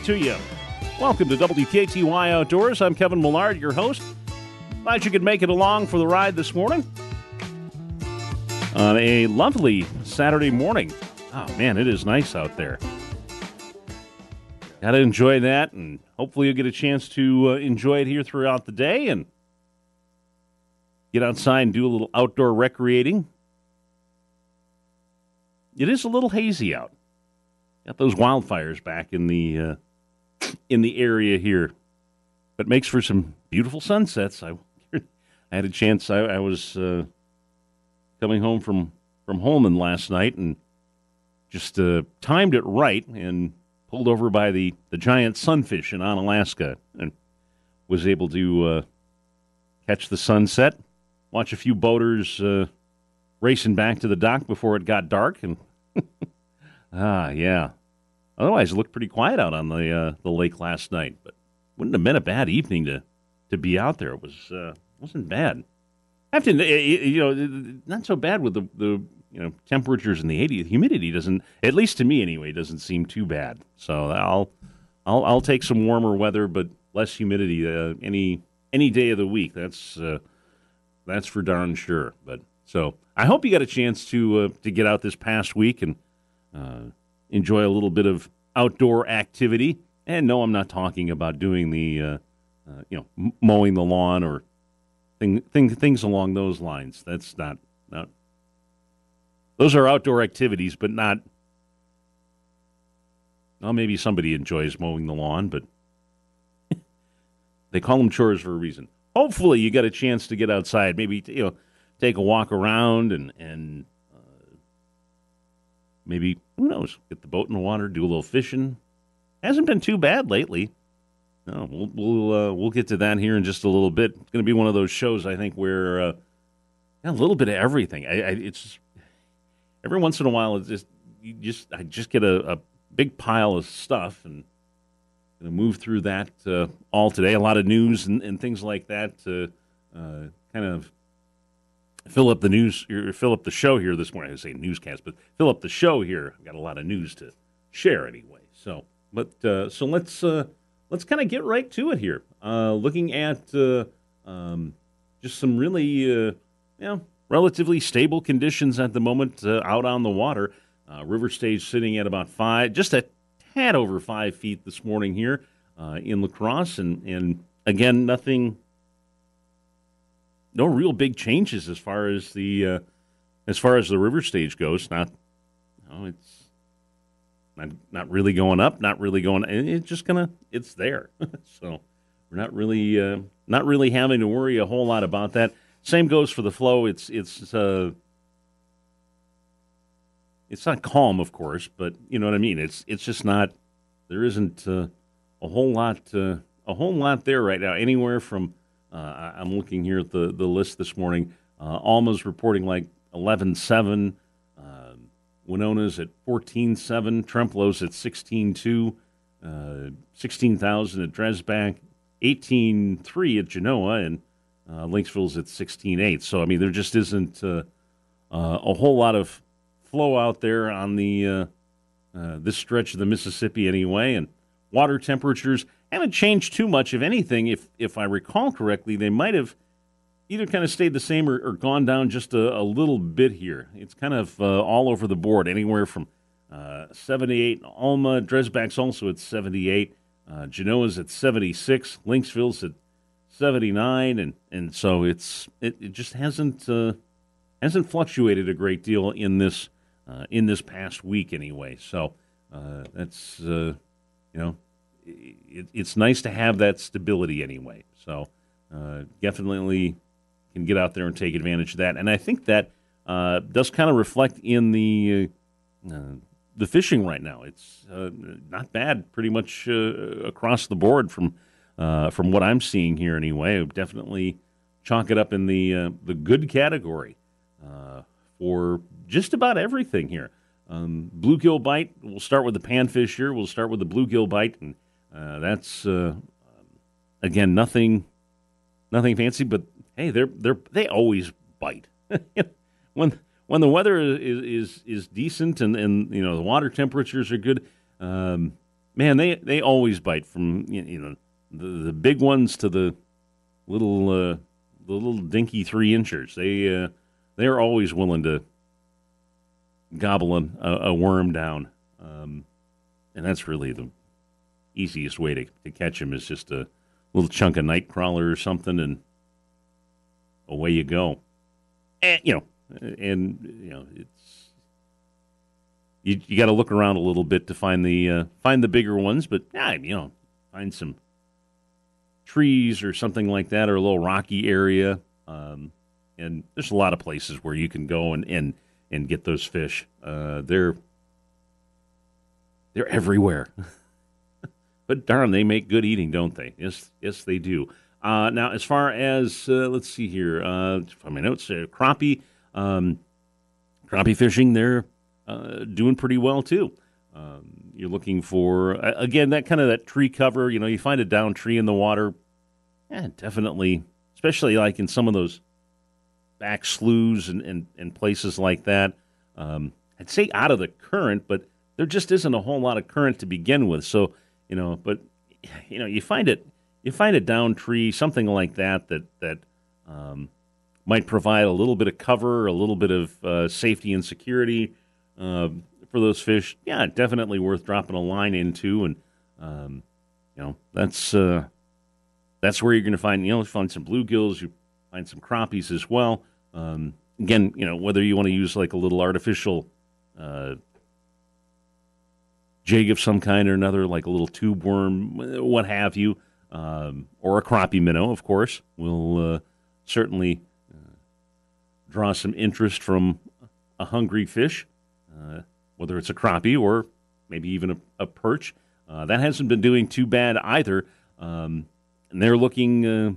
to you. Welcome to WKTY Outdoors. I'm Kevin Millard, your host. Glad you could make it along for the ride this morning on a lovely Saturday morning. Oh, man, it is nice out there. Got to enjoy that, and hopefully, you'll get a chance to uh, enjoy it here throughout the day and get outside and do a little outdoor recreating. It is a little hazy out. Got those wildfires back in the uh, in the area here, but makes for some beautiful sunsets. I I had a chance. I, I was uh, coming home from from Holmen last night and just uh, timed it right and pulled over by the the giant sunfish in Onalaska and was able to uh, catch the sunset, watch a few boaters uh, racing back to the dock before it got dark, and ah, yeah, Otherwise, it looked pretty quiet out on the uh, the lake last night. But wouldn't have been a bad evening to to be out there. It was uh, wasn't bad. To, you know, not so bad with the the you know temperatures in the 80s. Humidity doesn't, at least to me anyway, doesn't seem too bad. So I'll I'll I'll take some warmer weather, but less humidity uh, any any day of the week. That's uh, that's for darn sure. But so I hope you got a chance to uh, to get out this past week and uh, enjoy a little bit of outdoor activity. And no, I'm not talking about doing the, uh, uh, you know, mowing the lawn or thing, thing, things along those lines. That's not, not. Those are outdoor activities, but not. Well, maybe somebody enjoys mowing the lawn, but they call them chores for a reason. Hopefully, you got a chance to get outside. Maybe you know, take a walk around and and maybe who knows? Get the boat in the water, do a little fishing. Hasn't been too bad lately. No, we'll we'll uh, we'll get to that here in just a little bit. It's going to be one of those shows I think where uh, a little bit of everything. I, I, it's every once in a while it's just you just I just get a, a big pile of stuff and going to move through that uh, all today. A lot of news and, and things like that to uh, kind of fill up the news, fill up the show here this morning. I say newscast, but fill up the show here. I've got a lot of news to share anyway. So, but uh, so let's uh, let's kind of get right to it here. Uh, looking at uh, um, just some really, uh, you know, relatively stable conditions at the moment uh, out on the water. river stage sitting at about five, just a tad over five feet this morning here in La Crosse, and and again nothing no real big changes as far as the uh, as far as the river stage goes. Not, no, it's not not really going up, not really going. It's just gonna, it's there. so we're not really uh, not really having to worry a whole lot about that. Same goes for the flow. It's it's uh, it's not calm, of course, but you know what I mean. It's it's just not. There isn't uh, a whole lot uh, a whole lot there right now. Anywhere from uh, I'm looking here at the, the list this morning. Uh, Alma's reporting like 11.7. Uh, Winona's at 14.7. Trempealeau's at 16.2. Uh, 16,000 at Dresbach. 18.3 at Genoa. And uh, Lynxville's at 16.8. So, I mean, there just isn't uh, uh, a whole lot of flow out there on the this stretch of the Mississippi anyway. And water temperatures – haven't changed too much. If anything, if if I recall correctly, they might have either kind of stayed the same or, or gone down just a, a, little bit here. It's kind of uh, all over the board, anywhere from uh, 78. Alma, Dresbach's also at 78. Uh, Genoa's at 76. Lynxville's at 79, and and so it's it, it just hasn't uh, hasn't fluctuated a great deal in this uh, in this past week anyway. So uh, that's you know it, it's nice to have that stability anyway. So uh, definitely can get out there and take advantage of that. And I think that uh, does kind of reflect in the uh, the fishing right now. It's uh, not bad, pretty much uh, across the board from from what I'm seeing here anyway. definitely chalk it up in the the good category for just about everything here. Um, bluegill bite. We'll start with the panfish here. We'll start with the bluegill bite and uh, that's uh, again nothing, nothing fancy, but hey, they're they're they always bite when when the weather is is is decent and and you know the water temperatures are good. Um, man, they they always bite from you know the the big ones to the little uh, the little dinky three inchers. They uh, they're always willing to gobble a, a worm down, um, and that's really the easiest way to, to catch them is just a little chunk of night crawler or something, and away you go. And you know, and you know, it's you you got to look around a little bit to find the uh, find the bigger ones, but yeah, you know, find some trees or something like that, or a little rocky area. Um, and there's a lot of places where you can go and and, and get those fish. Uh, they're they're everywhere. but darn, they make good eating, don't they? Yes, yes, they do. Uh, now, as far as uh, let's see here, uh, from my notes, uh, crappie, um, crappie fishing, they're uh, doing pretty well too. Um, you're looking for again that kind of that tree cover. You know, you find a down tree in the water, yeah, definitely, especially like in some of those back sloughs and, and, and places like that. Um, I'd say out of the current, but there just isn't a whole lot of current to begin with. So you know, but you know, you find it, you find a down tree, something like that, that that um, might provide a little bit of cover, a little bit of uh, safety and security uh, for those fish. Yeah, definitely worth dropping a line into, and um, you know, that's uh, that's where you're going to find, you know, find some bluegills, you find some crappies as well. Um, again, you know, whether you want to use like a little artificial uh, jig of some kind or another, like a little tube worm, what have you, um, or a crappie minnow, of course, will uh, certainly uh, draw some interest from a hungry fish, uh, whether it's a crappie or maybe even a, a perch. Uh, that hasn't been doing too bad either. Um, and they're looking uh,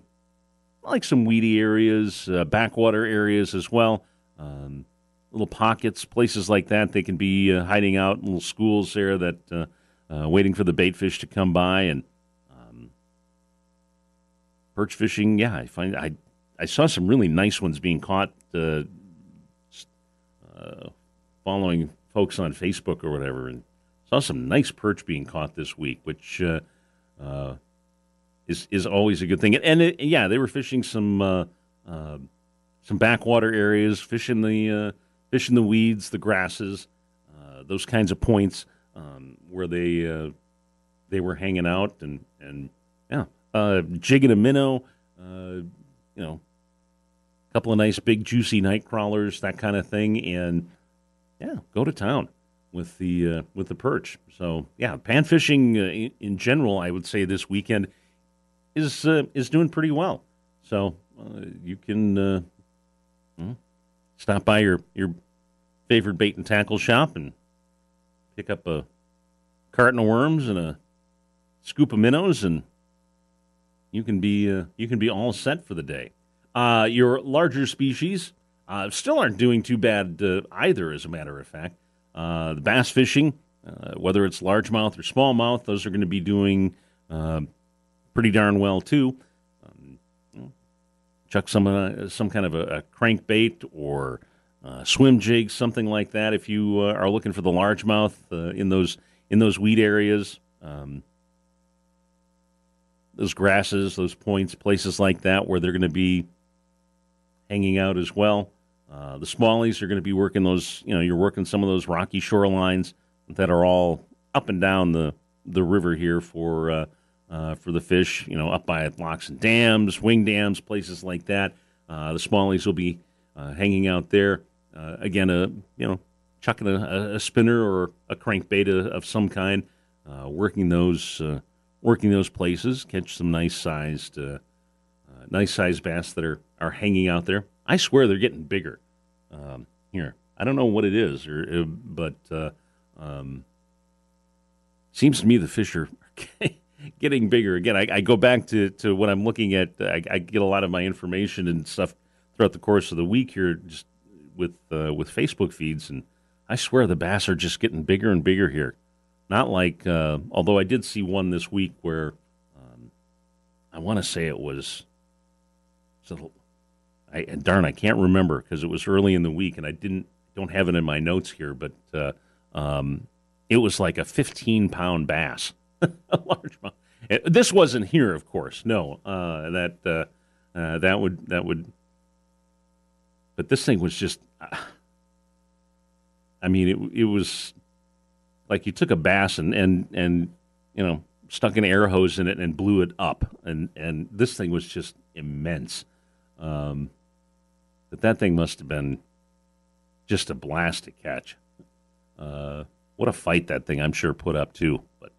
like some weedy areas, uh, backwater areas as well. Um, little pockets, places like that. They can be uh, hiding out in little schools there that uh, uh, waiting for the bait fish to come by and um, perch fishing. Yeah, I find I I saw some really nice ones being caught. Uh, uh, following folks on Facebook or whatever, and saw some nice perch being caught this week, which uh, is is always a good thing. And, it, yeah, they were fishing some some backwater areas, fishing the fishing the weeds, the grasses, uh, those kinds of points um, where they uh, they were hanging out and and yeah, uh, jigging a minnow, uh, you know, a couple of nice big juicy night crawlers, that kind of thing, and yeah, go to town with the uh, with the perch. So yeah, pan fishing uh, in, in, general, I would say this weekend is is doing pretty well. So you can. Hmm, stop by your, your favorite bait and tackle shop and pick up a carton of worms and a scoop of minnows, and you can be uh, you can be all set for the day. Uh, your larger species uh, still aren't doing too bad uh, either, as a matter of fact. Uh, the bass fishing, uh, whether it's largemouth or smallmouth, those are going to be doing pretty darn well too chuck some uh, some kind of a, a crankbait or uh, swim jig, something like that. If you uh, are looking for the largemouth uh, in those in those weed areas, um, those grasses, those points, places like that, where they're going to be hanging out as well. Uh, the smallies are going to be working those. You know, you're working some of those rocky shorelines that are all up and down the the river here for uh, for the fish, you know, up by locks and dams, wing dams, places like that. Uh, the smallies will be uh, hanging out there. Uh, again, a you know, chucking a, a spinner or a crankbait of, some kind, uh, working those working those places, catch some nice sized nice sized bass that are are hanging out there. I swear they're getting bigger. Um, here, I don't know what it is, or but um, seems to me the fish are getting bigger. Again, I, I, go back to, to what I'm looking at. I, I, get a lot of my information and stuff throughout the course of the week here, just with uh, with Facebook feeds, and I swear the bass are just getting bigger and bigger here. Not like, uh, although I did see one this week where um, I want to say it was. So, I darn, I can't remember because it was early in the week, and I didn't don't have it in my notes here, but uh, um, it was like a 15 pound bass a largemouth. Uh, this wasn't here, of course. No, uh, that uh, uh, that would that would. But this thing was just. Uh, I mean, it it was like you took a bass and and and you know stuck an air hose in it and blew it up, and and this thing was just immense. Um, but that thing must have been just a blast to catch. Uh, what a fight that thing I'm sure put up too. But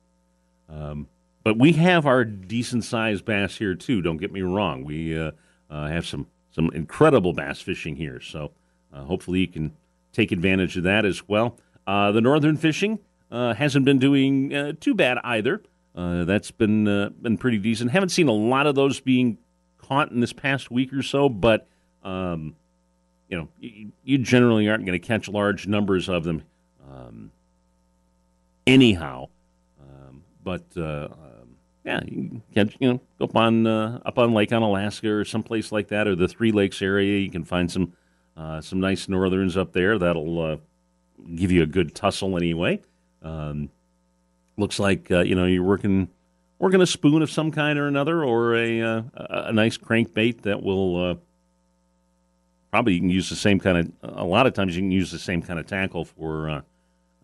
um, but we have our decent sized bass here too. Don't get me wrong. We uh, uh, have some some incredible bass fishing here. So uh, hopefully you can take advantage of that as well. Uh, the northern fishing uh, hasn't been doing uh, too bad either. That's been been pretty decent. Haven't seen a lot of those being caught in this past week or so, but um, you know, you, you, generally aren't going to catch large numbers of them um, anyhow. But uh, um, yeah, you can you know, go up on uh, up on Lake Onalaska or someplace like that, or the Three Lakes area. You can find some uh, some nice northerns up there that'll give you a good tussle anyway. Um, looks like uh, you know you're working working a spoon of some kind or another, or a uh, a nice crankbait that will uh, probably you can use the same kind of. A lot of times you can use the same kind of tackle for uh,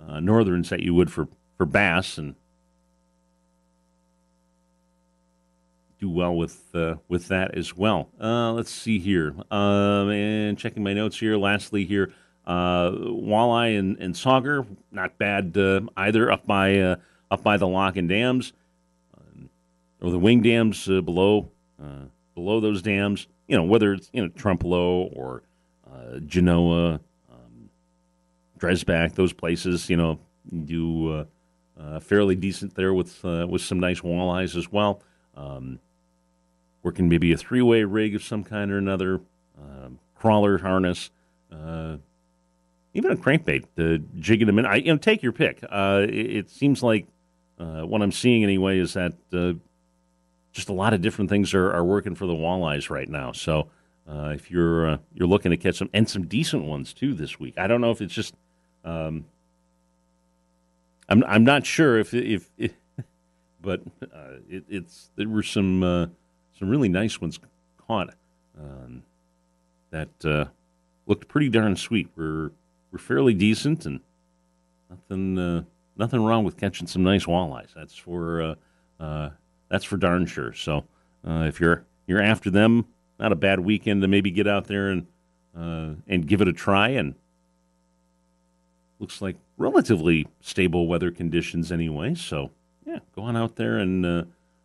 uh, northerns that you would for for bass, and do well with uh, with that as well. let's see here, um, and checking my notes here. Lastly, here. walleye and, and sauger, not bad either up by up by the lock and dams, uh, or the wing dams uh, below uh, below those dams. You know whether it's you know Trempealeau or uh, Genoa, um, Dresbach, those places. You know do uh, uh, fairly decent there with with some nice walleyes as well. Um, working maybe a three way rig of some kind or another, um, crawler harness even a crankbait, uh, jigging them in. I, you know, take your pick. Uh, it, it, seems like uh, what I'm seeing anyway is that uh, just a lot of different things are, are working for the walleyes right now. So uh, if you're uh, you're looking to catch some and some decent ones too this week, I don't know if it's just um, I'm I'm not sure if if, if but uh, it, it's there were some uh, some really nice ones caught um, that looked pretty darn sweet. We're we're fairly decent and nothing nothing wrong with catching some nice walleyes. That's for uh, uh, that's for darn sure. So uh, if you're you're after them, not a bad weekend to maybe get out there and uh, and give it a try. And looks like relatively stable weather conditions anyway. So yeah, go on out there and uh,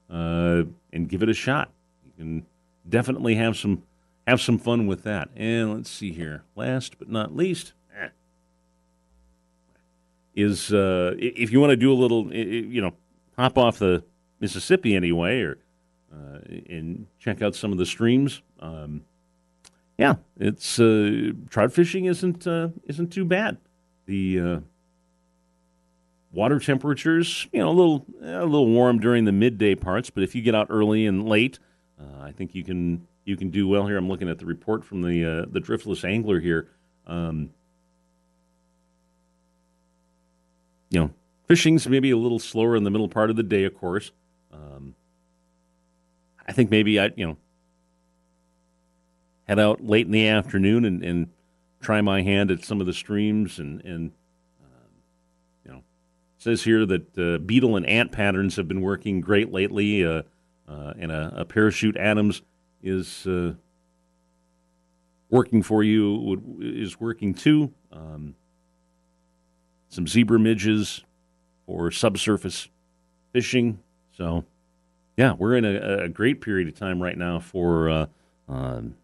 uh, and give it a shot. Can definitely have some have some fun with that. And let's see here. Last but not least, is uh, if you want to do a little, you know, hop off the Mississippi anyway, or uh, and check out some of the streams. Um, yeah, it's uh, trout fishing isn't uh, isn't too bad. The uh, water temperatures, you know, a little a little warm during the midday parts, but if you get out early and late, uh, I think you can you can do well here. I'm looking at the report from the the driftless angler here. Um, you know, fishing's maybe a little slower in the middle part of the day, of course. Um, I think maybe I, you know, head out late in the afternoon and, and try my hand at some of the streams and, and um, you know, says here that uh, beetle and ant patterns have been working great lately, uh, uh, and a, a, parachute Adams is uh, working for you, is working too. Um, some zebra midges or subsurface fishing. So, yeah, we're in a, a great period of time right now for uh, um,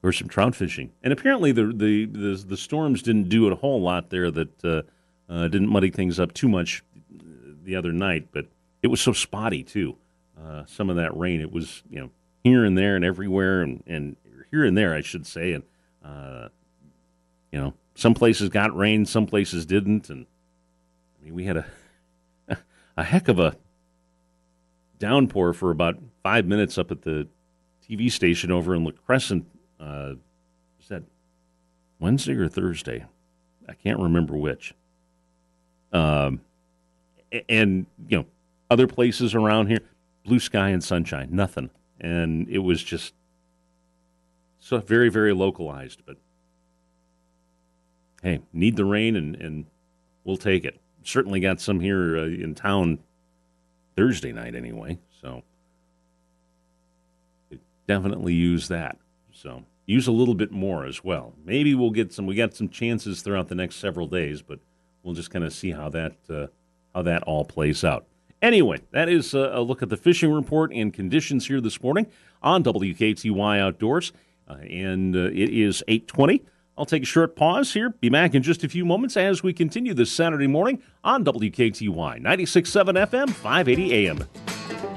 for some trout fishing. And apparently, the, the the the, storms didn't do a whole lot there. That uh, uh, didn't muddy things up too much the other night. But it was so spotty too. Uh, some of that rain, it was you know here and there and everywhere, and, and here and there, I should say, and uh, you know some places got rain, some places didn't, and I mean we had a a heck of a downpour for about five minutes up at the TV station over in La Crescent. Uh, was that Wednesday or Thursday? I can't remember which. Um, and you know other places around here, blue sky and sunshine, nothing, and it was just so very very localized. But hey, need the rain, and and we'll take it. Certainly got some here uh, in town Thursday night anyway, so definitely use that. So use a little bit more as well. Maybe we'll get some. We got some chances throughout the next several days, but we'll just kind of see how that uh, how that all plays out. Anyway, that is a look at the fishing report and conditions here this morning on WKTY Outdoors, uh, and uh, it is eight twenty. I'll take a short pause here. Be back in just a few moments as we continue this Saturday morning on WKTY 96.7 FM, 580 AM.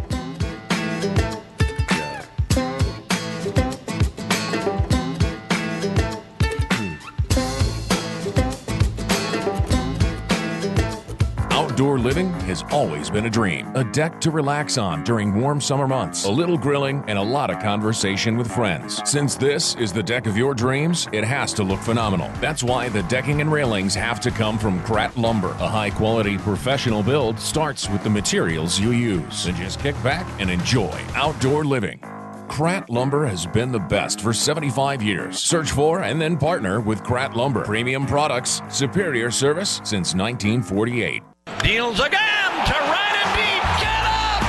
Outdoor living has always been a dream. A deck to relax on during warm summer months, a little grilling, and a lot of conversation with friends. Since this is the deck of your dreams, it has to look phenomenal. That's why the decking and railings have to come from Krat Lumber. A high quality professional build starts with the materials you use. So just kick back and enjoy outdoor living. Krat Lumber has been the best for 75 years. Search for and then partner with Krat Lumber. Premium products, superior service since 1948. Deals again to right and deep. Get up!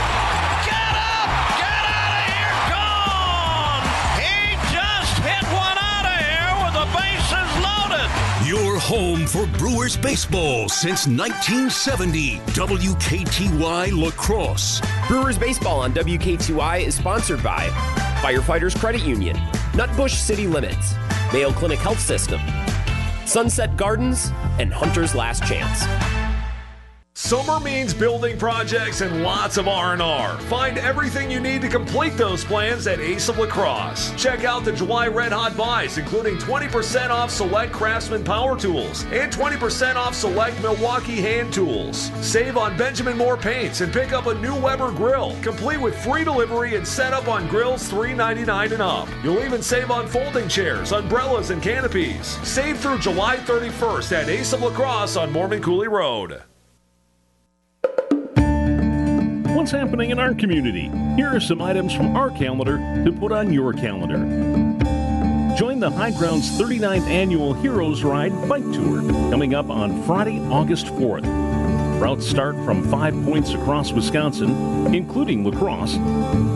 Get up! Get out of here! Gone! He just hit one out of here with the bases loaded. Your home for Brewers baseball since 1970. WKTY La Crosse. Brewers baseball on WKTY is sponsored by Firefighters Credit Union, Nutbush City Limits, Mayo Clinic Health System, Sunset Gardens, and Hunter's Last Chance. Summer means building projects and lots of R&R. Find everything you need to complete those plans at Ace of Lacrosse. Check out the July Red Hot buys, including 20% off select Craftsman power tools and 20% off select Milwaukee hand tools. Save on Benjamin Moore paints and pick up a new Weber grill, complete with free delivery and setup on grills $3.99 and up. You'll even save on folding chairs, umbrellas, and canopies. Save through July 31st at Ace of Lacrosse on Mormon Coulee Road what's happening in our community. Here are some items from our calendar to put on your calendar. Join the High Grounds 39th Annual Heroes Ride Bike Tour coming up on Friday, August 4th. Routes start from five points across Wisconsin, including La Crosse,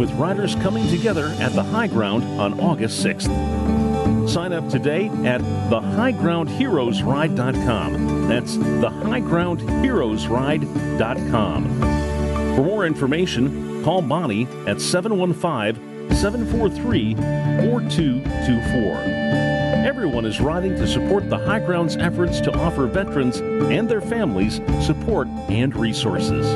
with riders coming together at the High Ground on August 6th. Sign up today at thehighgroundheroesride.com. That's thehighgroundheroesride.com. For more information, call Bonnie at 715 743 4224. Everyone is riding to support the High Ground's efforts to offer veterans and their families support and resources.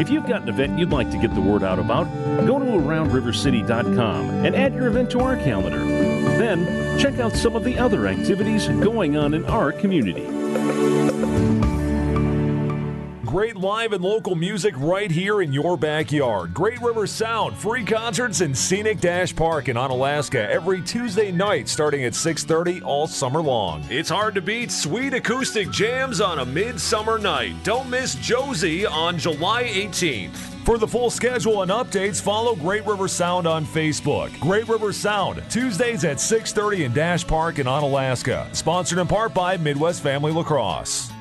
If you've got an event you'd like to get the word out about, go to AroundRiverCity.com and add your event to our calendar. Then, check out some of the other activities going on in our community. Great live and local music right here in your backyard. Great River Sound, free concerts in Scenic Dash Park in Onalaska every Tuesday night starting at 6:30 all summer long. It's hard to beat sweet acoustic jams on a midsummer night. Don't miss Josie on July 18th. For the full schedule and updates, follow Great River Sound on Facebook. Great River Sound, Tuesdays at 6:30 in Dash Park in Onalaska. Sponsored in part by Midwest Family Lacrosse.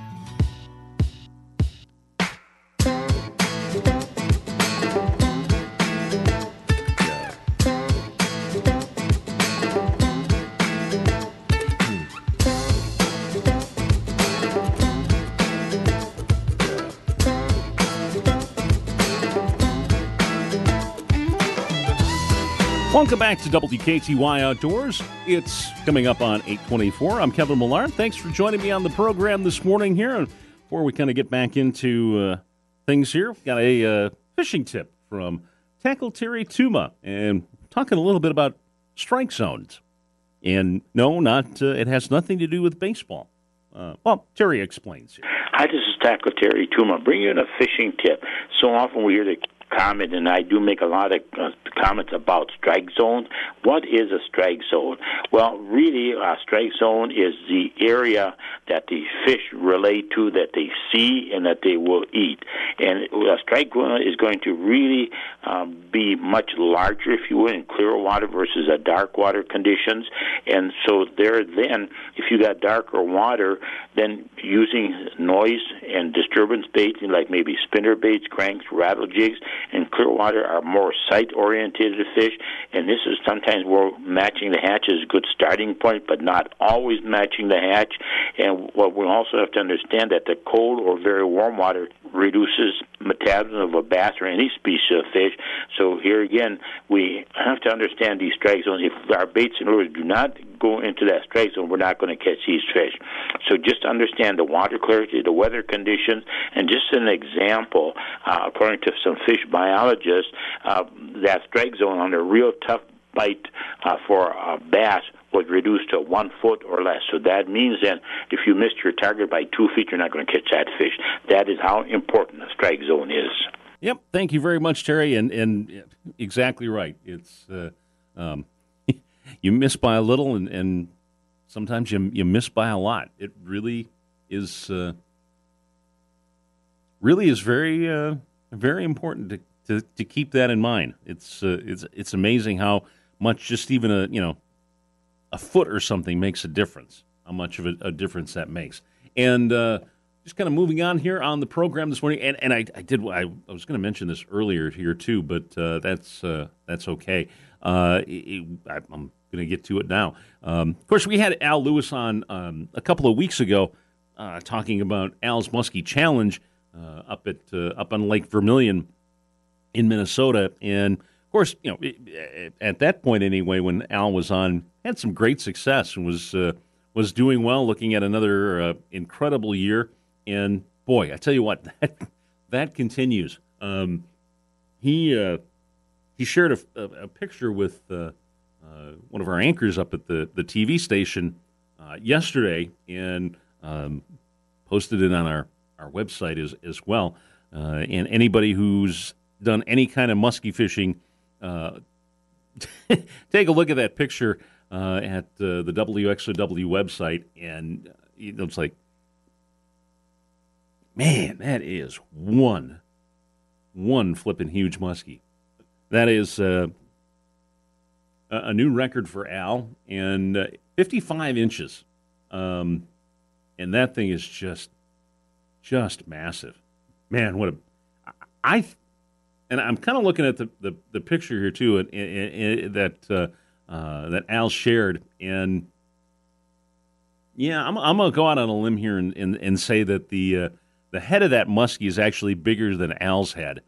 Welcome back to WKTY Outdoors. It's coming up on 824. I'm Kevin Millard. Thanks for joining me on the program this morning here. Before we kind of get back into uh, things here, we've got a uh, fishing tip from Tackle Terry Tuma and talking a little bit about strike zones. And no, not uh, it has nothing to do with baseball. Uh, well, Terry explains. Hi, this is Tackle Terry Tuma. Bring you in a fishing tip. So often we hear the comment, and I do make a lot of uh, comments about strike zones. What is a strike zone? Well, really, a strike zone is the area that the fish relate to, that they see, and that they will eat. And a strike zone is going to really um, be much larger, if you will, in clear water versus a dark water conditions. And so there, then, if you got darker water, then using noise and disturbance baits, like maybe spinner baits, cranks, rattle jigs, and clear water are more sight oriented fish. And this is sometimes where matching the hatch is a good starting point, but not always matching the hatch. And what we also have to understand that the cold or very warm water reduces metabolism of a bass or any species of fish. So here again, we have to understand these strike zones. If our baits and lures do not go into that strike zone, we're not going to catch these fish. So just understand the water clarity, the weather conditions, and just an example, uh, according to some fish biologists, uh, that strike zone on a real tough bite uh, for a bass was reduced to one foot or less. So that means then if you missed your target by two feet, you're not going to catch that fish. That is how important a strike zone is. Yep. Thank you very much, Terry. And and exactly right. It's uh, um, you miss by a little, and, and sometimes you you miss by a lot. It really is. Uh, really is very uh, very important to, to, to keep that in mind. It's uh, it's it's amazing how much just even a you know a foot or something makes a difference. How much of a, a difference that makes. And uh, just kind of moving on here on the program this morning, and, and I, I did I, I was going to mention this earlier here too, but uh, that's uh, that's okay. Uh, it, I, am going to get to it now. Um, of course, we had Al Lewis on um, a couple of weeks ago uh, talking about Al's Muskie Challenge uh, up at up on Lake Vermilion in Minnesota, and of course, you know, at that point anyway, when Al was on, had some great success and was uh, was doing well, looking at another uh, incredible year. And boy, I tell you what, that that continues. Um, he uh, he shared a, a, a picture with uh, uh, one of our anchors up at the the TV station uh, yesterday, and um, posted it on our our website as as well. and anybody who's done any kind of muskie fishing uh, take a look at that picture uh, at uh, the WXOW website, and uh, you know, it's like, man, that is one, one flipping huge muskie. That is uh, a new record for Al, and uh, 55 inches. Um, and that thing is just, just massive. Man, what a I and I'm kind of looking at the, the, the, picture here too, and, and, and that uh, uh, that Al shared, and yeah, I'm, I'm to go out on a limb here and, and, and say that the uh, the head of that muskie is actually bigger than Al's head.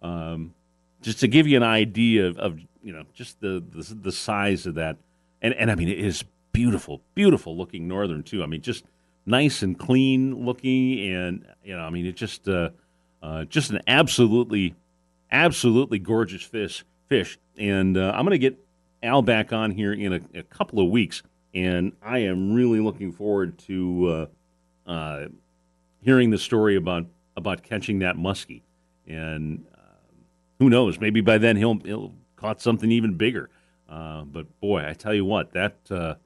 Um, just to give you an idea of, of you know just the, the, the size of that, and and I mean it is beautiful, beautiful looking northern too. I mean just nice and clean looking, and you know I mean it just uh, uh, just an absolutely absolutely gorgeous fish. Fish, and uh, I'm going to get Al back on here in a, a, couple of weeks, and I am really looking forward to uh, uh, hearing the story about about catching that muskie. And uh, who knows? Maybe by then he'll he'll caught something even bigger. Uh, but boy, I tell you what, that uh,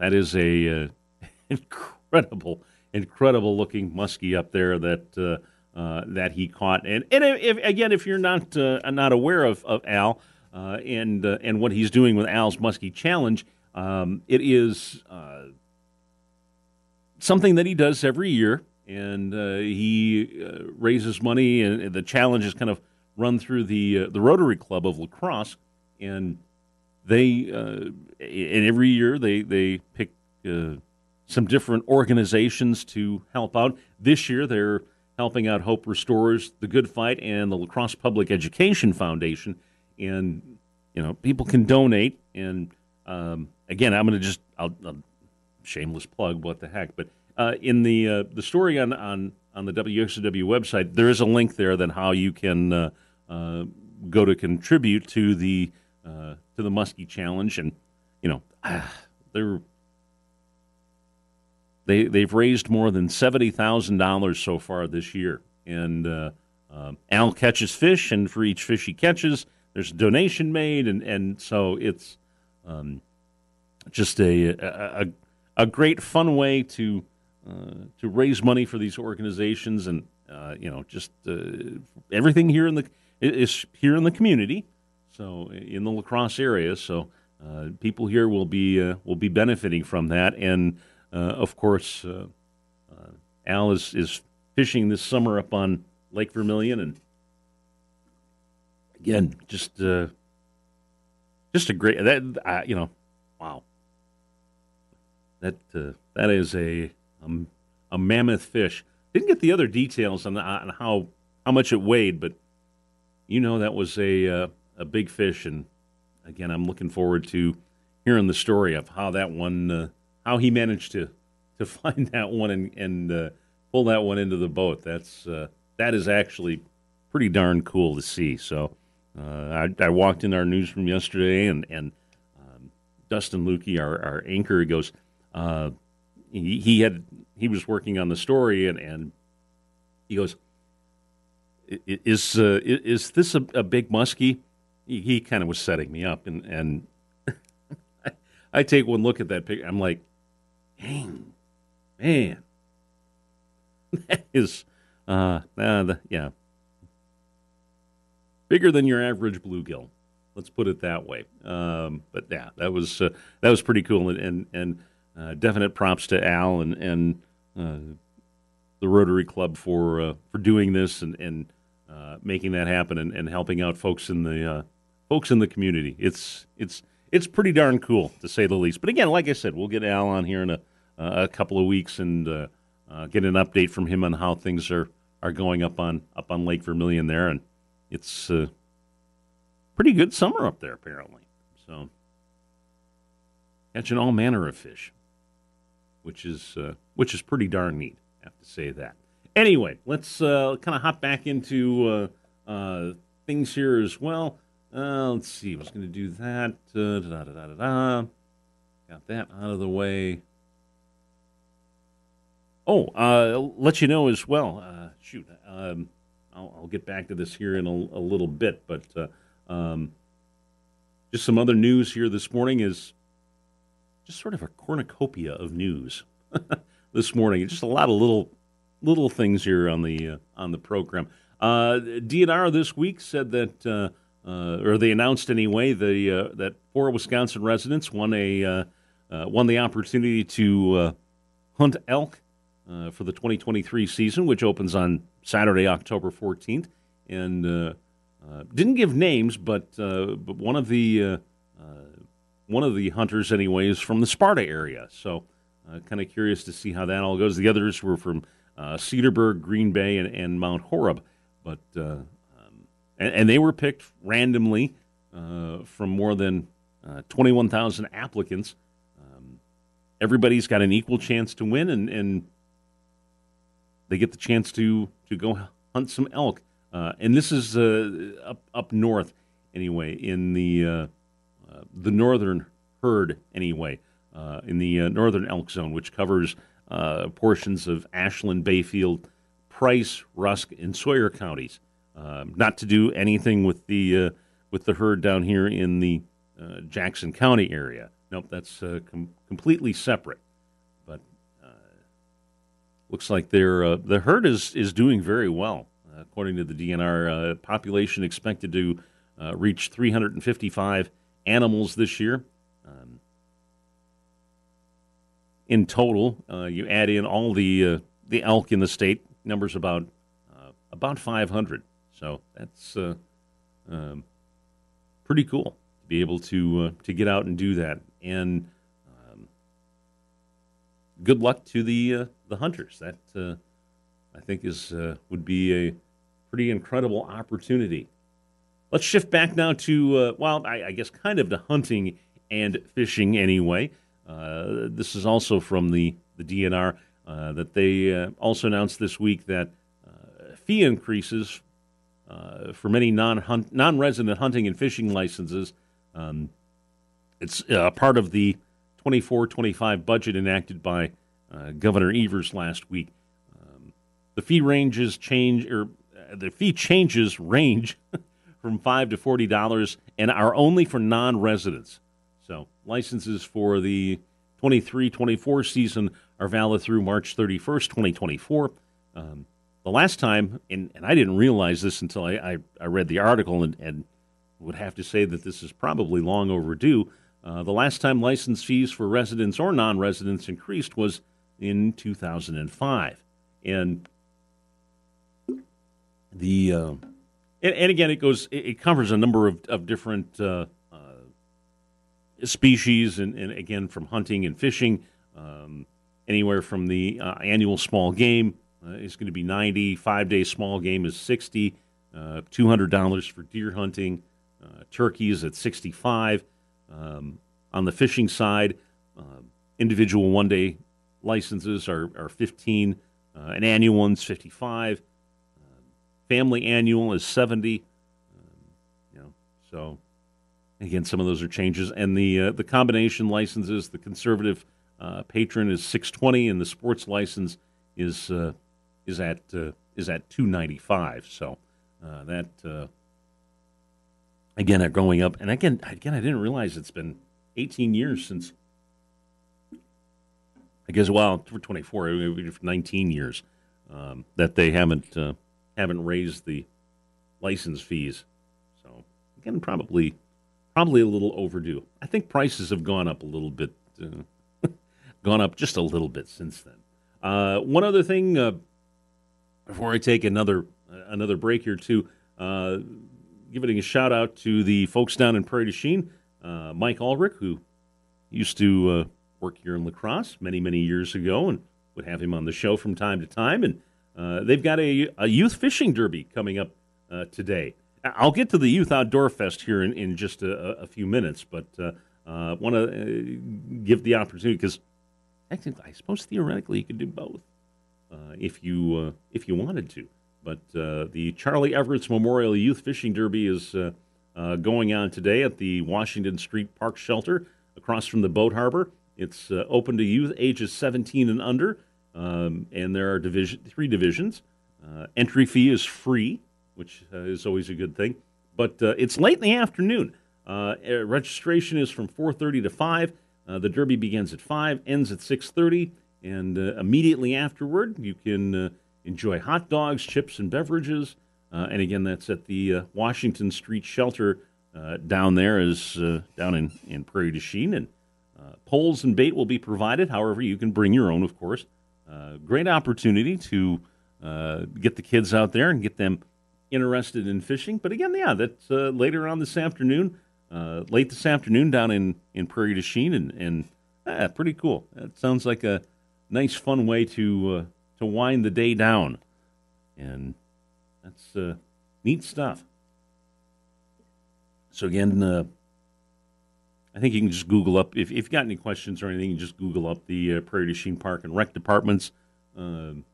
that is a incredible, incredible looking muskie up there. That uh, that he caught. And and if, again, if you're not uh, not aware of, of Al uh, and uh, and what he's doing with Al's Muskie Challenge, um, it is uh, something that he does every year, and he raises money. And the challenge is kind of run through the the Rotary Club of Lacrosse, and they and every year they they pick. some different organizations to help out. This year, they're helping out Hope Restores, the Good Fight, and the Lacrosse Public Education Foundation. And you know, people can donate. And um, again, I'm going to just I'll, I'll, shameless plug. What the heck? But uh, in the uh, the story on on on the WXOW website, there is a link there that how you can uh, uh go to contribute to the uh, to the Muskie Challenge, and you know, they're they they've raised more than seventy thousand dollars so far this year, and uh, um, Al catches fish, and for each fish he catches, there's a donation made, and and so it's um, just a, a, a great fun way to uh, to raise money for these organizations, and uh, you know just uh, everything here in the is here in the community, so in the La Crosse area, so. Uh, people here will be uh, will be benefiting from that, and uh, of course, Al is, is fishing this summer up on Lake Vermilion, and again, just just a great that you know, wow, that that is a um, a mammoth fish. Didn't get the other details on, the, on how how much it weighed, but you know that was a uh, a big fish, and again, I'm looking forward to hearing the story of how that one, uh, how he managed to to find that one and and uh, pull that one into the boat. That's uh, that is actually pretty darn cool to see. So uh, I, I, walked in our newsroom yesterday, and and um, Dustin Lukey, our our anchor, he goes. Uh, he, he had he was working on the story, and and he goes, "Is uh, is this a, a big muskie?" he, he kind of was setting me up, and and I, take one look at that picture. I'm like, dang, man, that is, uh, uh the, yeah, bigger than your average bluegill. Let's put it that way. Um, but yeah, that was uh, that was pretty cool, and and, and uh, definite props to Al and and uh, the Rotary Club for uh, for doing this and and uh, making that happen and, and helping out folks in the uh, folks in the community. It's it's it's pretty darn cool to say the least. But again, like I said, we'll get Al on here in a a couple of weeks and uh, uh, get an update from him on how things are are going up on up on Lake Vermilion there, and it's uh, pretty good summer up there apparently. So catching all manner of fish, which is which is pretty darn neat. I have to say that. Anyway, let's uh, kind of hop back into uh, uh, things here as well. Uh, let's see. I was going to do that. Uh, Got that out of the way. Oh, uh, let you know as well. Uh, shoot, um, I'll, I'll, get back to this here in a, a little bit, but uh, um, just some other news here this morning is just sort of a cornucopia of news this morning. Just a lot of little little things here on the uh, on the program. Uh, DNR this week said that, uh, or they announced anyway, the that four Wisconsin residents won a won the opportunity to hunt elk for the 2023 season, which opens on Saturday, October 14th, and didn't give names, but but one of the one of the hunters, anyways, from the Sparta area. So, kind of curious to see how that all goes. The others were from uh, Cedarburg, Green Bay, and, and Mount Horeb. But uh, um, and, and, they were picked randomly uh, from more than uh, 21,000 applicants. Um, everybody's got an equal chance to win, and, and they get the chance to to go hunt some elk. Uh, and this is uh, up up north, anyway, in the the northern herd, anyway, in the northern elk zone, which covers uh, portions of Ashland, Bayfield, Price, Rusk, and Sawyer counties. Um, not to do anything with the uh, with the herd down here in the uh, Jackson County area. Nope, that's uh, com- completely separate. Uh, looks like their the herd is is doing very well, according to the DNR. population expected to reach 355 animals this year. Um, in total, uh, you add in all the uh, the elk in the state, numbers about uh, about 500. So that's uh, um, pretty cool to be able to uh, to get out and do that. And good luck to the uh, the hunters. That I think is would be a pretty incredible opportunity. Let's shift back now to well, I, I guess kind of to hunting and fishing anyway. Uh, this is also from the, the DNR uh, that they uh, also announced this week that uh, fee increases uh, for many non non resident hunting and fishing licenses. Um, it's part of the 24 25 budget enacted by Governor Evers last week. Um, the fee ranges change, or the fee changes range from five to forty dollars and are only for non-residents. So licenses for the 23-24 season are valid through March 31st, 2024. Um, the last time, and, and I didn't realize this until I, I, I read the article and, and would have to say that this is probably long overdue. Uh, the last time license fees for residents or non residents increased was in 2005. And the. Uh, and, and, again, it goes. It, it, covers a number of, of different uh, uh species, and, and, again from hunting and fishing, um, anywhere from the uh, annual small game uh, is going to be 90. Five day small game is 60. Uh, $200 for deer hunting. Turkeys at 65. Um, on the fishing side, uh, individual one day licenses are, are 15. Uh, an annual one's 55. Um, family annual is 70. Um, you know, so again, some of those are changes. And the uh, the combination licenses, the conservation patron is 620, and the sports license is is at uh, is at 295. So uh, that uh, again are going up. And again, again, I didn't realize it's been 18 years since. I guess well, for 24, 19 years um, that they haven't uh, haven't raised the license fees. So again, probably probably a little overdue. I think prices have gone up a little bit, uh, gone up just a little bit since then. Uh, one other thing uh, before I take another another break here, too, uh, giving a shout out to the folks down in Prairie du Chien, uh, Mike Ulrich, who used to uh, work here in La Crosse many, many years ago, and would have him on the show from time to time. And uh, they've got a, a youth fishing derby coming up uh, today. I'll get to the Youth Outdoor Fest here in, in just a, a few minutes, but uh, want to give the opportunity because I, suppose theoretically you could do both. Uh, if you uh, if you wanted to. But uh, the Charlie Everett's Memorial Youth Fishing Derby is going on today at the Washington Street Park Shelter across from the boat harbor. It's open to youth ages 17 and under, um, and there are division three divisions. entry fee is free, which is always a good thing. But it's late in the afternoon. Uh, registration is from 4:30 to 5. Uh, the derby begins at 5, ends at 6:30. And uh, immediately afterward, you can uh, enjoy hot dogs, chips, and beverages. Uh, and again, that's at the uh, Washington Street Shelter uh, down there, is uh, down in, in Prairie du Chien. And poles and bait will be provided. However, you can bring your own, of course. great opportunity to get the kids out there and get them interested in fishing. But again, yeah, that's later on this afternoon, late this afternoon down in, in Prairie du Chien. And, and pretty cool. That sounds like a nice, fun way to uh, to wind the day down, and that's uh, neat stuff. So again, uh, I think you can just Google up if, if you've got any questions or anything. You just Google up the uh, Prairie du Chien Park and Rec Department's um,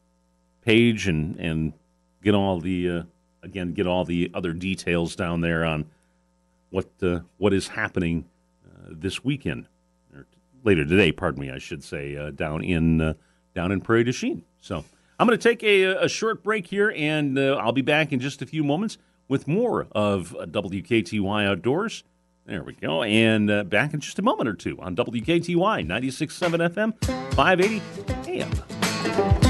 page and and get all the uh, again get all the other details down there on what uh, what is happening this weekend or later today, pardon me, I should say, uh, down in uh, down in Prairie du Chien. So I'm going to take a, a, short break here, and uh, I'll be back in just a few moments with more of uh, WKTY Outdoors. There we go, and uh, back in just a moment or two on WKTY 96.7 FM, 580 AM.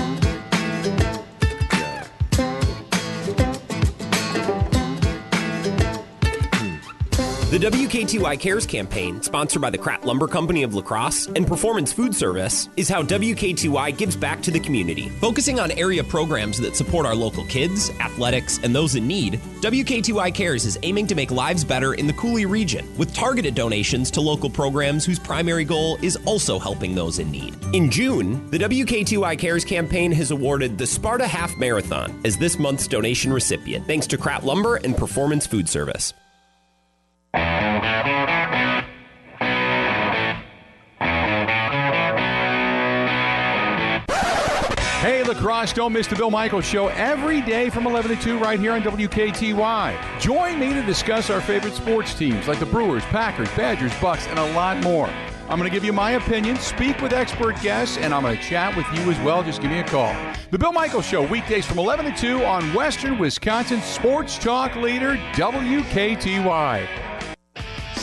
The WKTY Cares campaign, sponsored by the Kratt Lumber Company of La Crosse and Performance Food Service, is how WKTY gives back to the community. Focusing on area programs that support our local kids, athletics, and those in need, WKTY Cares is aiming to make lives better in the Coulee region with targeted donations to local programs whose primary goal is also helping those in need. In June, the WKTY Cares campaign has awarded the Sparta Half Marathon as this month's donation recipient, thanks to Kratt Lumber and Performance Food Service. Hey, La Crosse, don't miss the Bill Michaels Show every day from 11 to 2 right here on WKTY. Join me to discuss our favorite sports teams like the Brewers, Packers, Badgers, Bucks, and a lot more. I'm going to give you my opinion, speak with expert guests, and I'm going to chat with you as well. Just give me a call. The Bill Michaels Show, weekdays from 11 to 2 on Western Wisconsin Sports Talk Leader, WKTY.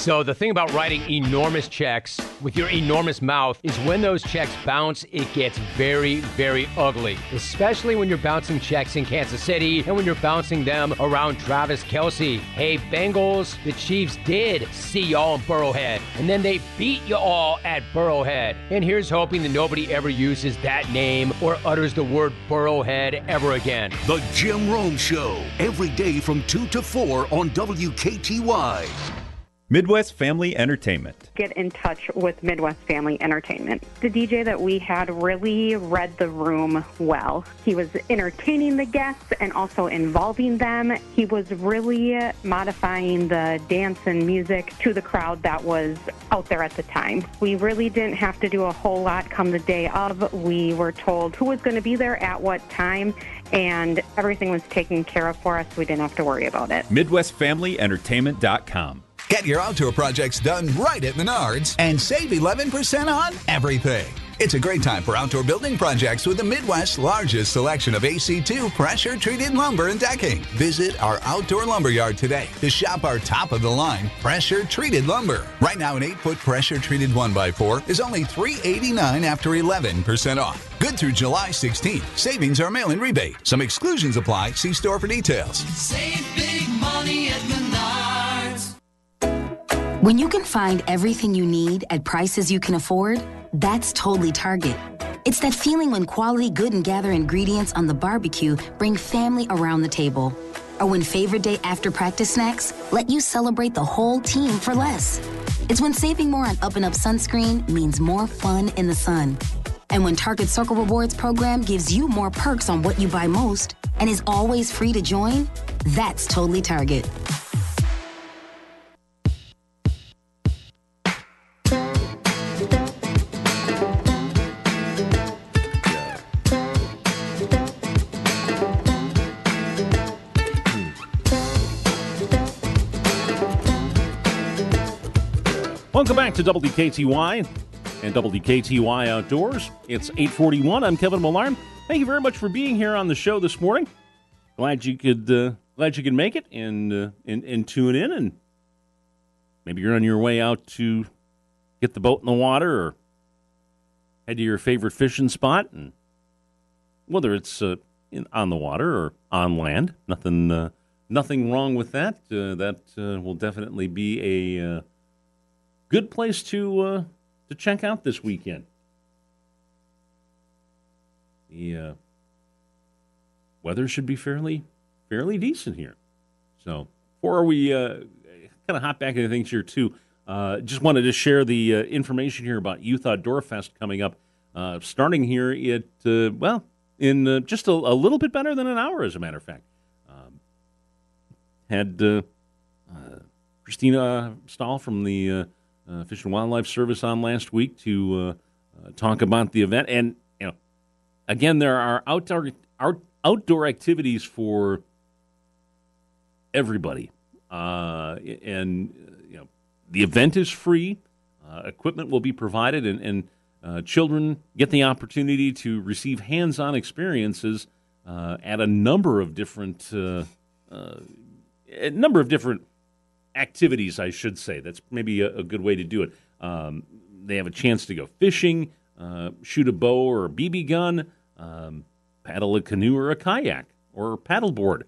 So, the thing about writing enormous checks with your enormous mouth is when those checks bounce, it gets very, very ugly. Especially when you're bouncing checks in Kansas City and when you're bouncing them around Travis Kelce. Hey, Bengals, the Chiefs did see y'all in Burrowhead, and then they beat you all at Burrowhead. And here's hoping that nobody ever uses that name or utters the word Burrowhead ever again. The Jim Rome Show, every day from 2 to 4 on WKTY. Midwest Family Entertainment. Get in touch with Midwest Family Entertainment. The DJ that we had really read the room well. He was entertaining the guests and also involving them. He was really modifying the dance and music to the crowd that was out there at the time. We really didn't have to do a whole lot come the day of. We were told who was going to be there at what time, and everything was taken care of for us. We didn't have to worry about it. MidwestFamilyEntertainment.com. Get your outdoor projects done right at Menards and save 11% on everything. It's a great time for outdoor building projects with the Midwest's largest selection of AC2 pressure treated lumber and decking. Visit our outdoor lumber yard today to shop our top of the line pressure treated lumber. Right now, an 8 foot pressure treated 1x4 is only 389 after 11% off. Good through July 16th. Savings are mail in rebate. Some exclusions apply. See store for details. Save big money at. When you can find everything you need at prices you can afford, that's totally Target. It's that feeling when quality good and gather ingredients on the barbecue bring family around the table. Or when favorite day after practice snacks let you celebrate the whole team for less. It's when saving more on Up and Up sunscreen means more fun in the sun. And when Target Circle Rewards program gives you more perks on what you buy most and is always free to join, that's totally Target. Welcome back to WKTY and WKTY Outdoors. It's 841. I'm Kevin Millarn. Thank you very much for being here on the show this morning. Glad you could uh, glad you could make it and, uh, and and tune in and maybe you're on your way out to get the boat in the water or head to your favorite fishing spot and whether it's uh, in, on the water or on land, nothing uh, nothing wrong with that. Uh, that uh, will definitely be a good place to uh, to check out this weekend. The uh, weather should be fairly fairly decent here. So before we uh, kind of hop back into things here too, uh, just wanted to share the uh, information here about Youth Outdoor Fest coming up, uh, starting here at well in just a, a little bit better than an hour, as a matter of fact. Um, had Christina Stahl from the uh, Fish and Wildlife Service on last week to uh, uh, talk about the event. And you know, again, there are outdoor out, outdoor activities for everybody, uh, and uh, you know, the event is free. Equipment will be provided, and, and uh, children get the opportunity to receive hands-on experiences uh, at a number of different uh, a number of different activities, I should say. That's maybe a, a good way to do it. Um, they have a chance to go fishing, uh, shoot a bow or a BB gun, um, paddle a canoe or a kayak or paddleboard.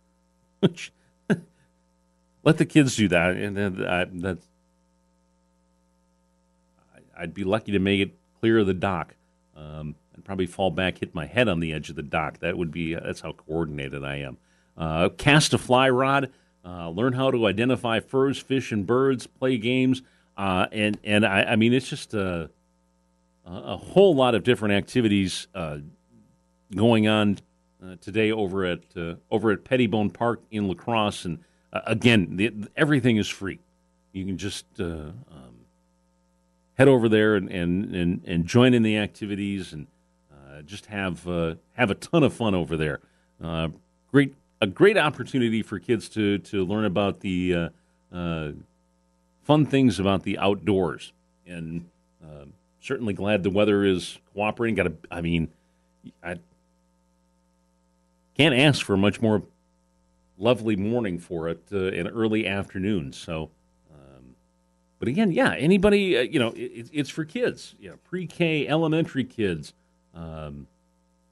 Which let the kids do that, and then I, that's I'd be lucky to make it clear of the dock. Um, I'd probably fall back, hit my head on the edge of the dock. That would be that's how coordinated I am. Uh, cast a fly rod. Uh, learn how to identify furs, fish, and birds. Play games, uh, and and I, I, mean it's just a, a whole lot of different activities uh, going on uh, today over at uh, over at Pettibone Park in La Crosse. And uh, again, the, everything is free. You can just um, head over there and, and, and, and, join in the activities and just have have a ton of fun over there. great a great opportunity for kids to to learn about the uh, uh, fun things about the outdoors and Um, certainly glad the weather is cooperating. Got to, I mean, I can't ask for a much more lovely morning for it uh, in early afternoon. So, um, but again, yeah, anybody, uh, you know, it, it's for kids, you know, pre-K, elementary kids, um,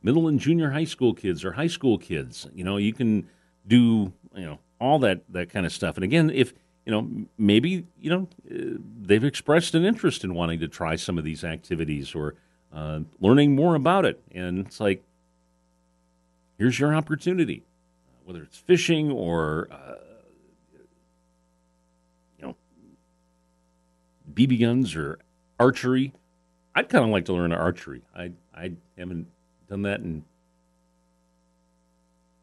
middle and junior high school kids, or high school kids. You know, you can do, you know, all that that kind of stuff. And again, if you know, maybe you know uh, they've expressed an interest in wanting to try some of these activities or uh, learning more about it, and it's like, here's your opportunity, whether it's fishing or uh, you know, BB guns or archery. I'd kind of like to learn archery. I I haven't done that in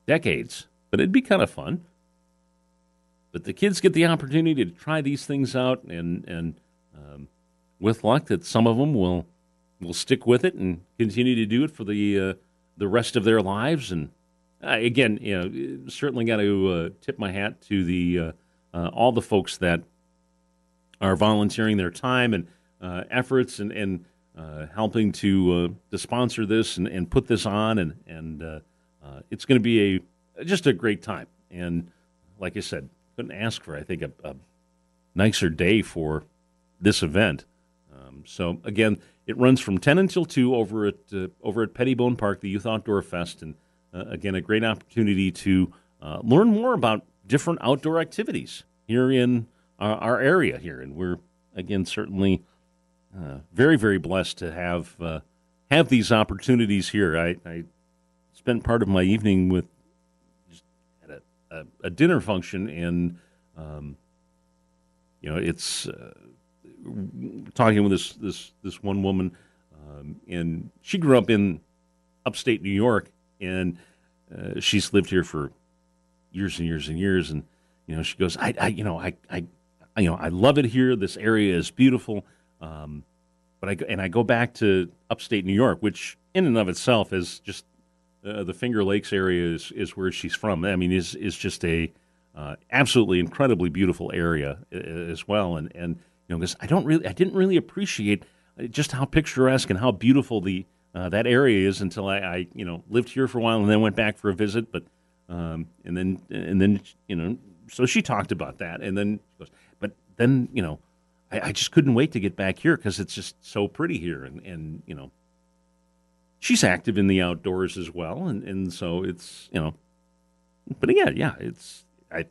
decades, but it'd be kind of fun. But the kids get the opportunity to try these things out, and and um, with luck, that some of them will will stick with it and continue to do it for the uh, the rest of their lives. And uh, again, you know, certainly got to uh, tip my hat to the uh, uh, all the folks that are volunteering their time and efforts and and helping to to sponsor this and, and put this on, and and it's going to be a just a great time. And like I said, couldn't ask for, I think, a, a nicer day for this event. Um, so again, it runs from 10 until 2 over at uh, over at Pettibone Park, the Youth Outdoor Fest, and uh, again, a great opportunity to uh, learn more about different outdoor activities here in our, our area here, and we're again certainly uh, very very blessed to have uh, have these opportunities here. I, I spent part of my evening with a, a dinner function, and um, you know, it's uh, talking with this this this one woman, um, and she grew up in upstate New York, and uh, she's lived here for years and years and years, and you know, she goes, I, I you know, I, I, you know, I love it here. This area is beautiful. Um, but I and I go back to upstate New York, which in and of itself is just uh, the Finger Lakes area is, is where she's from. I mean, is is just a uh, absolutely incredibly beautiful area uh, as well. And and you know, because I don't really, I didn't really appreciate uh, just how picturesque and how beautiful the uh, that area is until I, I, you know lived here for a while and then went back for a visit. But um, and then and then you know, so she talked about that, and then goes, but then you know, I, I just couldn't wait to get back here because it's just so pretty here, and and you know she's active in the outdoors as well, and, and so it's you know, but again, yeah, it's I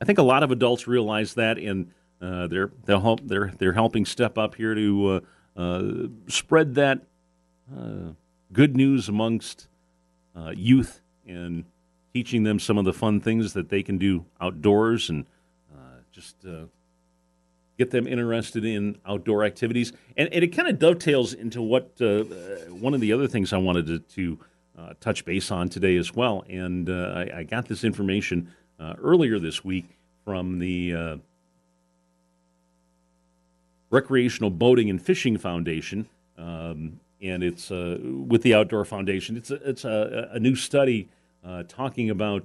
I think a lot of adults realize that, and uh, they're they'll help they're they're helping step up here to uh, uh, spread that uh, good news amongst uh, youth and teaching them some of the fun things that they can do outdoors and uh, just get them interested in outdoor activities. And, and it kind of dovetails into what uh, uh, one of the other things I wanted to, to uh, touch base on today as well. And uh, I, I, got this information uh, earlier this week from the uh, Recreational Boating and Fishing Foundation. Um, and it's with the Outdoor Foundation. It's a, it's a, a new study talking about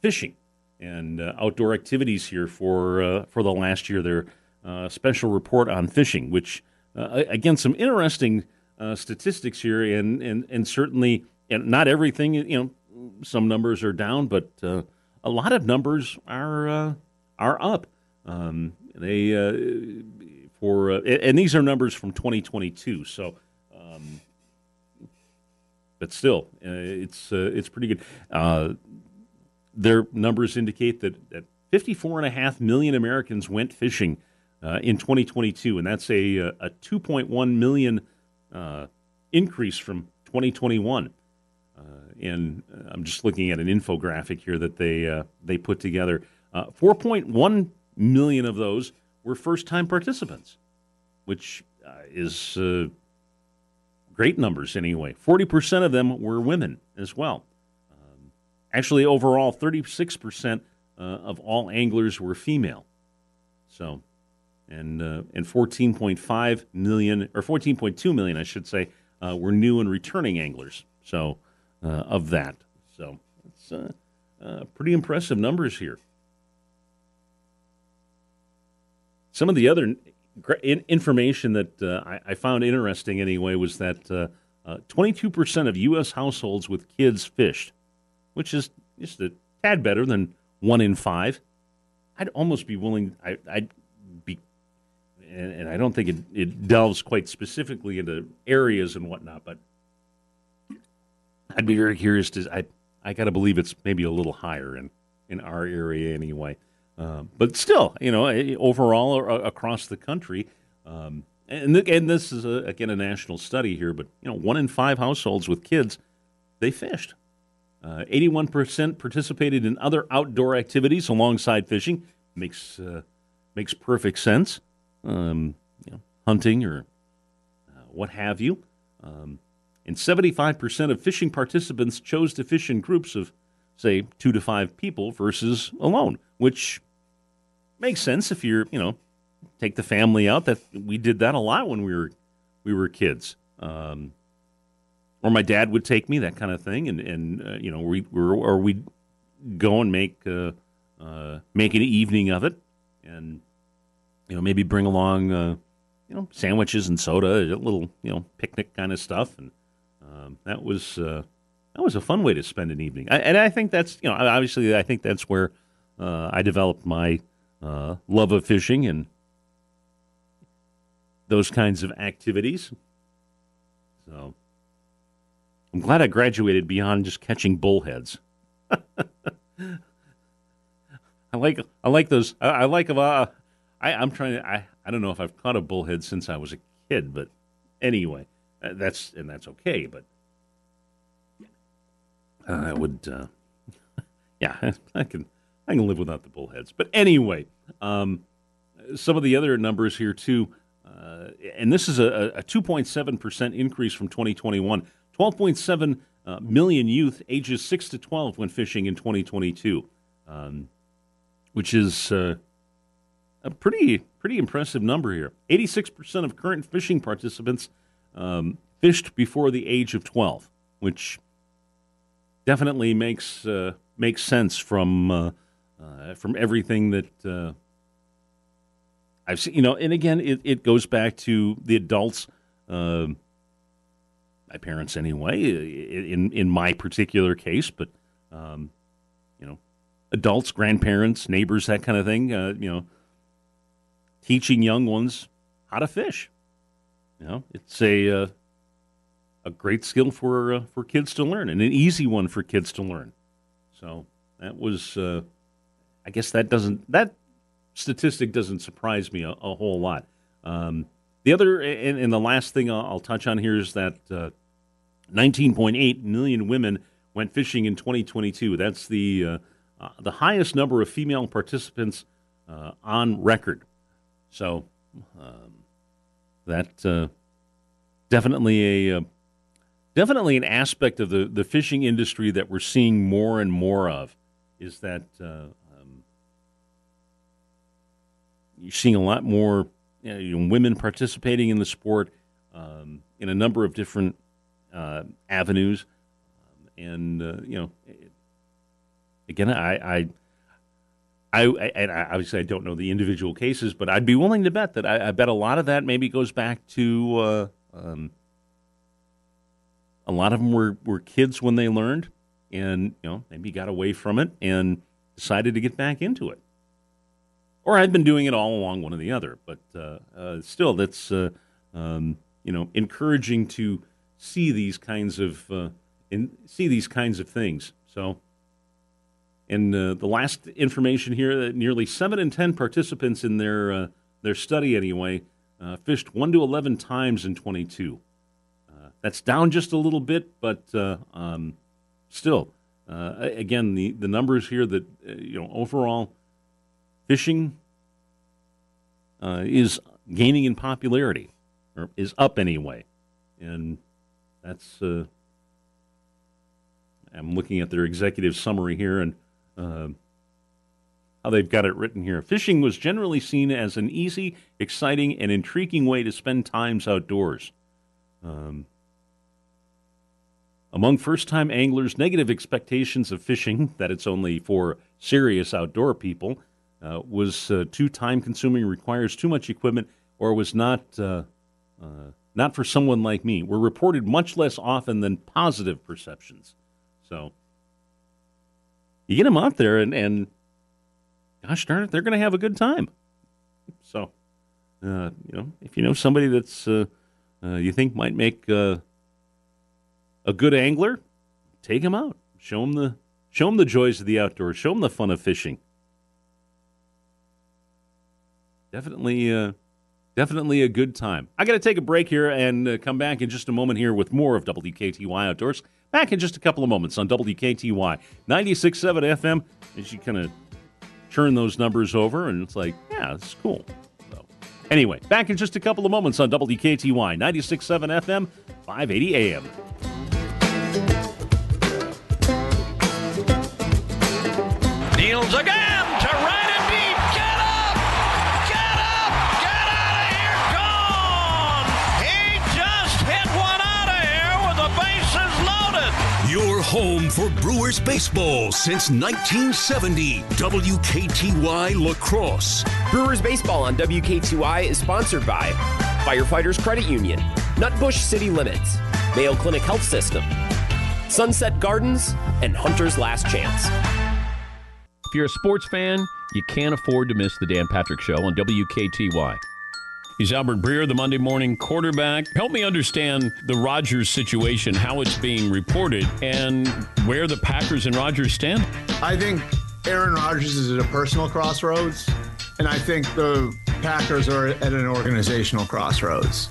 fishing and uh, outdoor activities here for uh, for the last year. Their uh, special report on fishing, which uh, again some interesting uh, statistics here, and and and certainly and not everything. You know, some numbers are down, but uh, a lot of numbers are are up. Um, they for and these are numbers from 2022. So. Um, but still, it's it's pretty good their numbers indicate that, that 54.5 million Americans went fishing uh, in 2022, and that's a, a 2.1 million uh, increase from 2021. Uh, and I'm just looking at an infographic here that they uh, they put together. Uh, 4.1 million of those were first-time participants, which uh, is great numbers anyway. 40% of them were women as well. Actually, overall, 36% uh, of all anglers were female. So, and uh, and 14.5 million or 14.2 million, I should say, uh, were new and returning anglers. So, uh, of that, so it's uh, uh, pretty impressive numbers here. Some of the other in, information that I, I found interesting anyway was that uh, uh, 22% of U.S. households with kids fished, which is just a tad better than one in five. I'd almost be willing. I, I'd be, and, and I don't think it, it delves quite specifically into areas and whatnot, but I'd be very curious to. I I got to believe it's maybe a little higher in in our area anyway. Um, but still, you know, eh, overall uh, across the country, um, and th- and this is a, again a national study here, but you know, one in five households with kids they fished. Uh, eighty-one percent participated in other outdoor activities alongside fishing. Makes uh, makes perfect sense. Um, you know, hunting or uh, what have you. Um, and 75% of fishing participants chose to fish in groups of, say, two to five people versus alone, which makes sense if you're, you know, take the family out. That we did that a lot when we were we were kids. Um, or my dad would take me, that kind of thing, and and uh, you know, we were or we'd go and make uh, uh, make an evening of it, and you know, maybe bring along uh, you know sandwiches and soda, a little you know picnic kind of stuff, and um, that was uh, that was a fun way to spend an evening. I, and I think that's you know obviously I think that's where uh, I developed my love of fishing and those kinds of activities. So I'm glad I graduated beyond just catching bullheads. I like I like those. I, I like uh, I I'm trying to. I I don't know if I've caught a bullhead since I was a kid, but anyway, uh, that's and that's okay. But uh, I would. Uh, yeah, I can I can live without the bullheads. But anyway, um, some of the other numbers here too, uh, and this is a, a 2.7 percent increase from 2021. 12.7 uh, million youth ages six to 12 went fishing in 2022, um, which is uh, a pretty pretty impressive number here. 86 percent of current fishing participants um, fished before the age of 12, which definitely makes uh, makes sense from uh, uh, from everything that uh, I've seen. You know, and again, it, it goes back to the adults, uh, my parents anyway. In in my particular case, but um, you know, adults, grandparents, neighbors, that kind of thing. Uh, you know, teaching young ones how to fish. You know, it's a uh, a great skill for uh, for kids to learn, and an easy one for kids to learn. So that was, uh, I guess that doesn't that statistic doesn't surprise me a, a whole lot. Um, the other, and, and, the last thing I'll, touch on here is that uh, 19.8 million women went fishing in 2022. That's the uh, uh, the highest number of female participants uh, on record. So. Um, that uh, definitely a definitely an aspect of the, the fishing industry that we're seeing more and more of is that uh, um, you're seeing a lot more you know, women participating in the sport um, in a number of different uh, avenues, um, and uh, you know, again, I, I I, I, obviously I don't know the individual cases, but I'd be willing to bet that I, I bet a lot of that maybe goes back to uh, um, a lot of them were, were kids when they learned, and you know maybe got away from it and decided to get back into it, or I'd been doing it all along, one or the other. But uh, uh, still, that's uh, um, you know encouraging to see these kinds of uh, in, see these kinds of things. So. And uh, the last information here that nearly seven in ten participants in their their study anyway fished one to eleven times in 22. Uh, that's down just a little bit, but um, still, again, the, the numbers here that you know overall fishing is gaining in popularity, or is up anyway, and that's. I'm looking at their executive summary here, and uh, how they've got it written here. Fishing was generally seen as an easy, exciting, and intriguing way to spend times outdoors. Um, among first time anglers, negative expectations of fishing, that it's only for serious outdoor people, uh, was uh, too time consuming, requires too much equipment, or was not uh, uh, not for someone like me were reported much less often than positive perceptions. So you get them out there, and, and gosh darn it, they're going to have a good time. So, uh, you know, if you know somebody that's you think might make a good angler, take them out. Show them the show them the joys of the outdoors. Show them the fun of fishing. Definitely, uh, definitely a good time. I got to take a break here and uh, come back in just a moment here with more of WKTY Outdoors. Back in just a couple of moments on WKTY 96.7 FM. As you kind of turn those numbers over, and it's like, yeah, it's cool. So, anyway, back in just a couple of moments on WKTY 96.7 FM, 580 AM. Home for Brewers baseball since 1970. WKTY La Crosse. Brewers Baseball on WKTY is sponsored by Firefighters Credit Union, Nutbush City Limits, Mayo Clinic Health System, Sunset Gardens, and Hunter's Last Chance. If you're a sports fan, you can't afford to miss the Dan Patrick Show on WKTY. He's Albert Breer, the Monday morning quarterback. Help me understand the Rodgers situation, how it's being reported, and where the Packers and Rodgers stand. I think Aaron Rodgers is at a personal crossroads, and I think the Packers are at an organizational crossroads.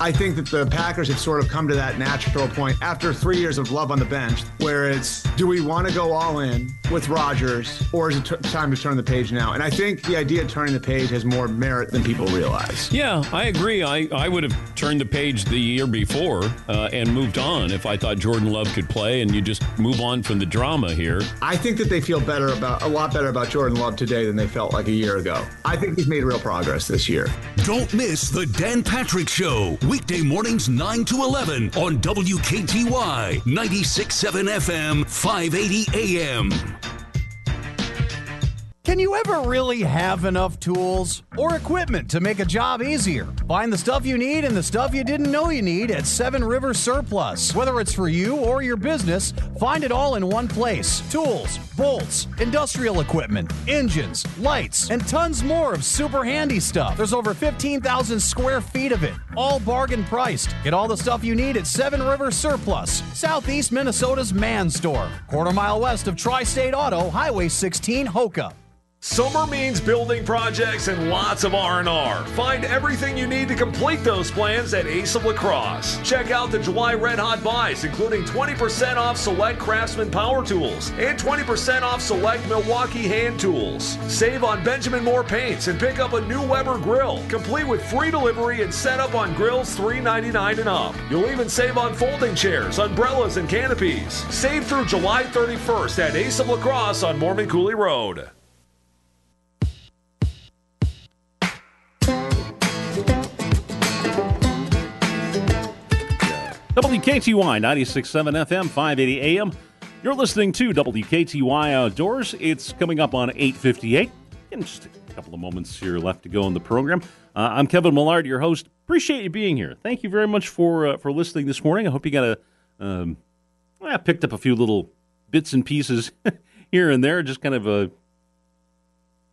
I think that the Packers have sort of come to that natural point after three years of love on the bench, where it's do we want to go all in with Rodgers, or is it t- time to turn the page now? And I think the idea of turning the page has more merit than people realize. Yeah, I agree. I, I would have turned the page the year before uh, and moved on if I thought Jordan Love could play, and you just move on from the drama here. I think that they feel better about a lot better about Jordan Love today than they felt like a year ago. I think he's made real progress this year. Don't miss the Dan Patrick Show, weekday mornings 9 to 11 on WKTY 96.7 FM, 580 AM. Can you ever really have enough tools or equipment to make a job easier? Find the stuff you need and the stuff you didn't know you need at Seven Rivers Surplus. Whether it's for you or your business, find it all in one place tools, bolts, industrial equipment, engines, lights, and tons more of super handy stuff. There's over 15,000 square feet of it, all bargain priced. Get all the stuff you need at Seven Rivers Surplus, Southeast Minnesota's man store, quarter mile west of Tri State Auto, Highway 16, Hokah. Summer means building projects and lots of R&R. Find everything you need to complete those plans at Ace of La Crosse. Check out the July Red Hot buys, including 20% off select Craftsman power tools and 20% off select Milwaukee hand tools. Save on Benjamin Moore paints and pick up a new Weber grill, complete with free delivery and setup on grills $3.99 and up. You'll even save on folding chairs, umbrellas, and canopies. Save through July 31st at Ace of La Crosse on Mormon Coulee Road. WKTY 96.7 FM, 580 AM. You're listening to WKTY Outdoors. It's coming up on 8.58. In just a couple of moments here left to go in the program. Uh, I'm Kevin Millard, your host. Appreciate you being here. Thank you very much for uh, for listening this morning. I hope you got a um, I picked up a few little bits and pieces here and there, just kind of a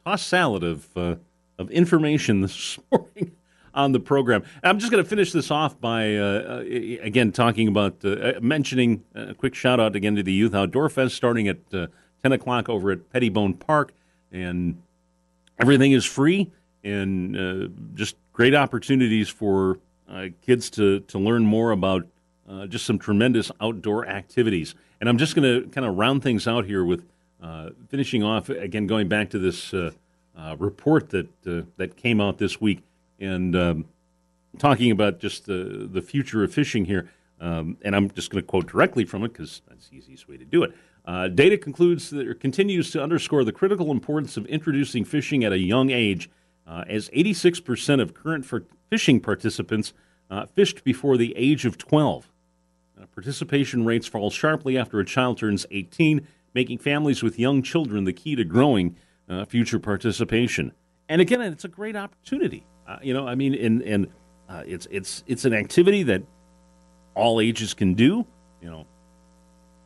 toss salad of uh, of information this morning on the program. I'm just going to finish this off by uh, uh, again talking about uh, mentioning a quick shout out again to the Youth Outdoor Fest starting at uh, 10 o'clock over at Pettibone Park, and everything is free and uh, just great opportunities for uh, kids to to learn more about just some tremendous outdoor activities. And I'm just going to kind of round things out here with finishing off again going back to this report that that came out this week and um, talking about just the the future of fishing here. Um, and I'm just going to quote directly from it because that's the easiest way to do it. Uh, data concludes that continues to underscore the critical importance of introducing fishing at a young age, uh, as 86% of current fishing participants uh, fished before the age of 12. Uh, participation rates fall sharply after a child turns 18, making families with young children the key to growing uh, future participation and again, it's a great opportunity. Uh, you know, I mean, and and uh, it's it's it's an activity that all ages can do. You know,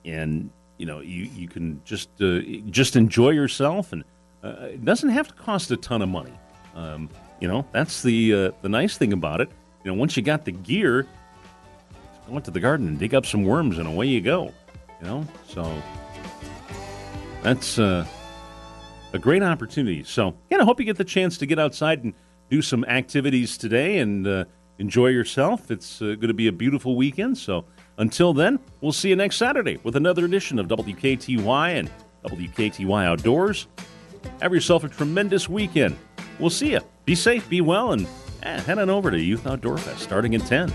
and you know you you can just uh, just enjoy yourself, and uh, it doesn't have to cost a ton of money. Um, you know, that's the uh, the nice thing about it. You know, once you got the gear, go into the garden and dig up some worms, and away you go. You know, so that's uh, a great opportunity. So, yeah, I hope you get the chance to get outside and do some activities today and uh, enjoy yourself. It's uh, going to be a beautiful weekend. So, until then, we'll see you next Saturday with another edition of WKTY and WKTY Outdoors. Have yourself a tremendous weekend. We'll see you. Be safe, be well, and eh, head on over to Youth Outdoor Fest starting at 10.